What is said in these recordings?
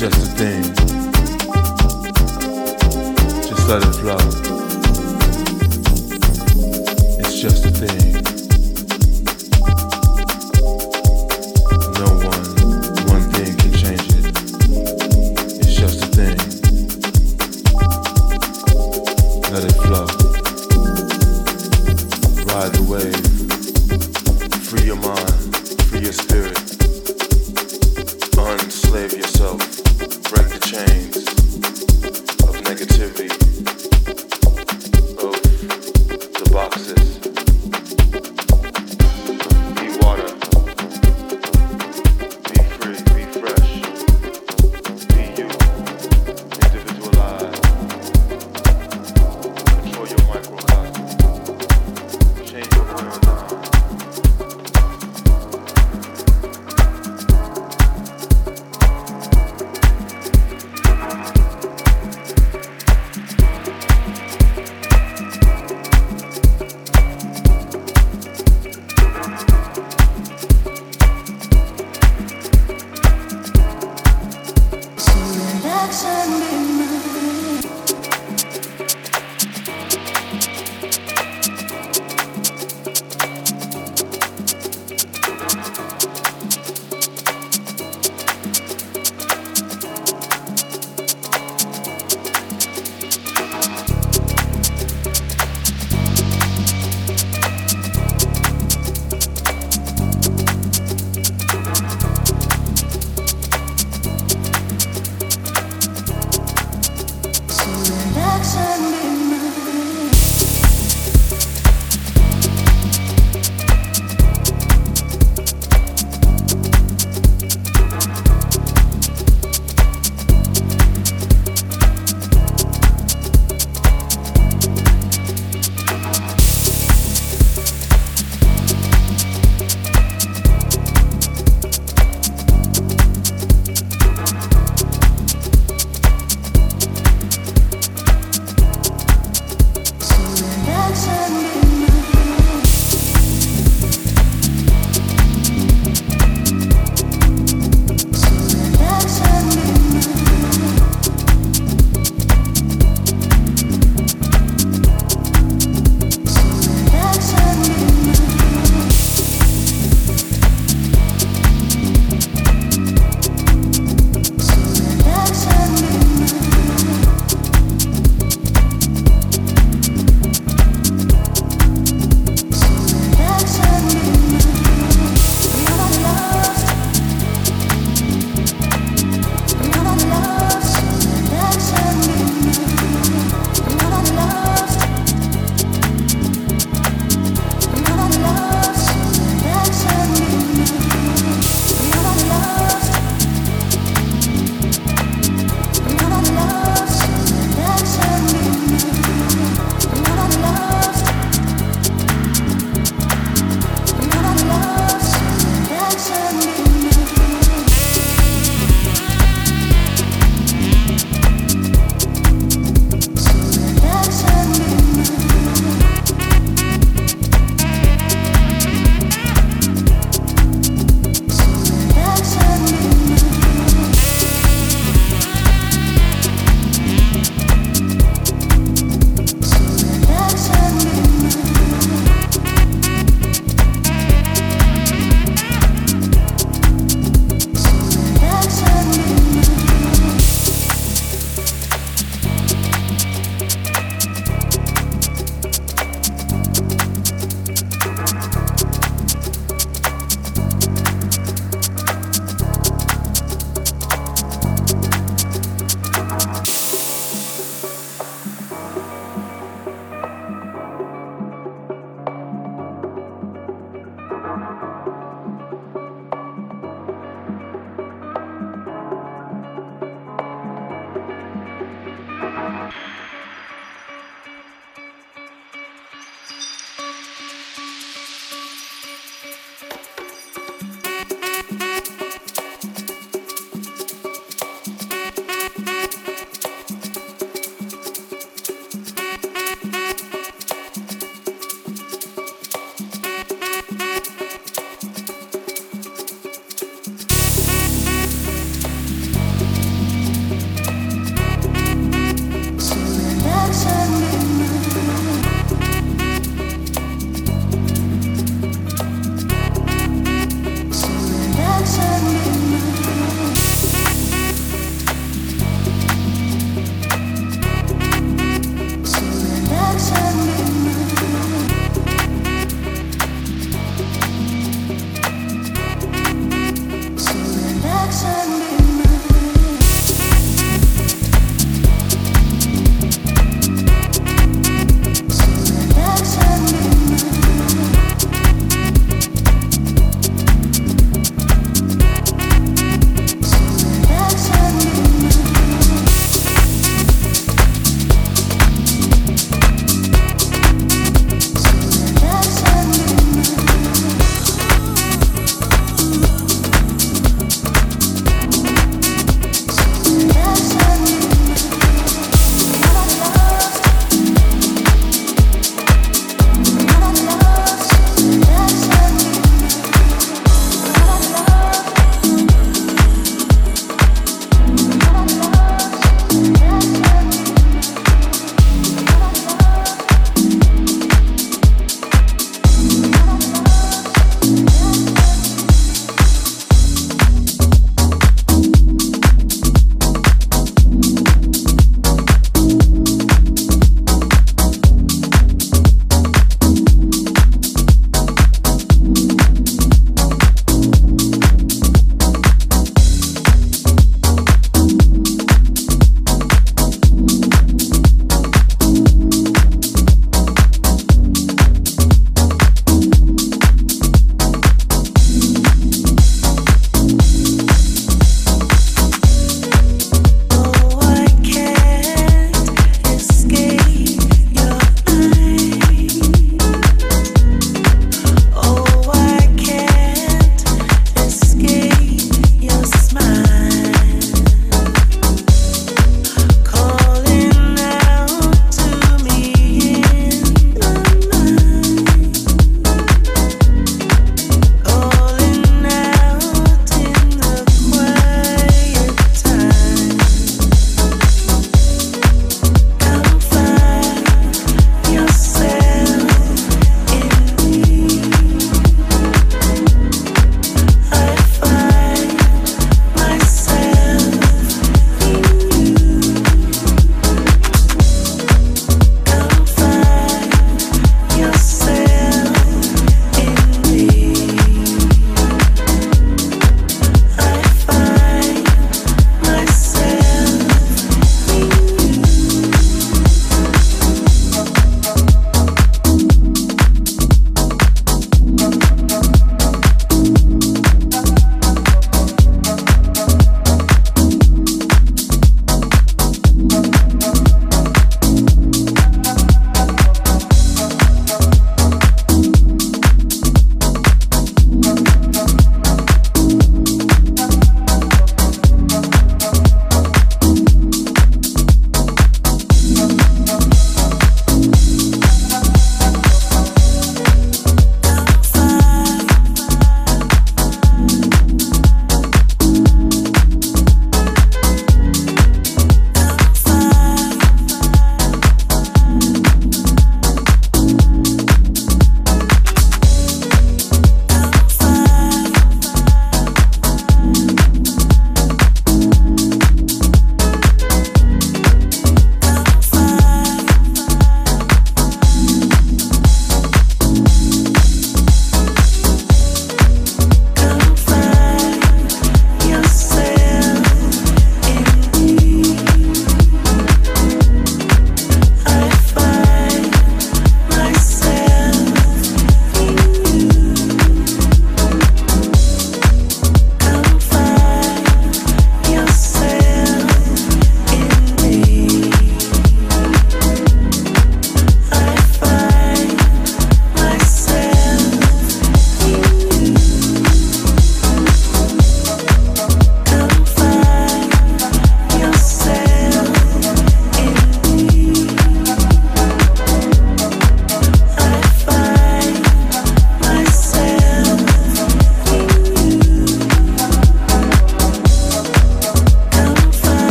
just a thing. Just let it flow. It's just a thing.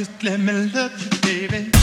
Just let me love you, baby.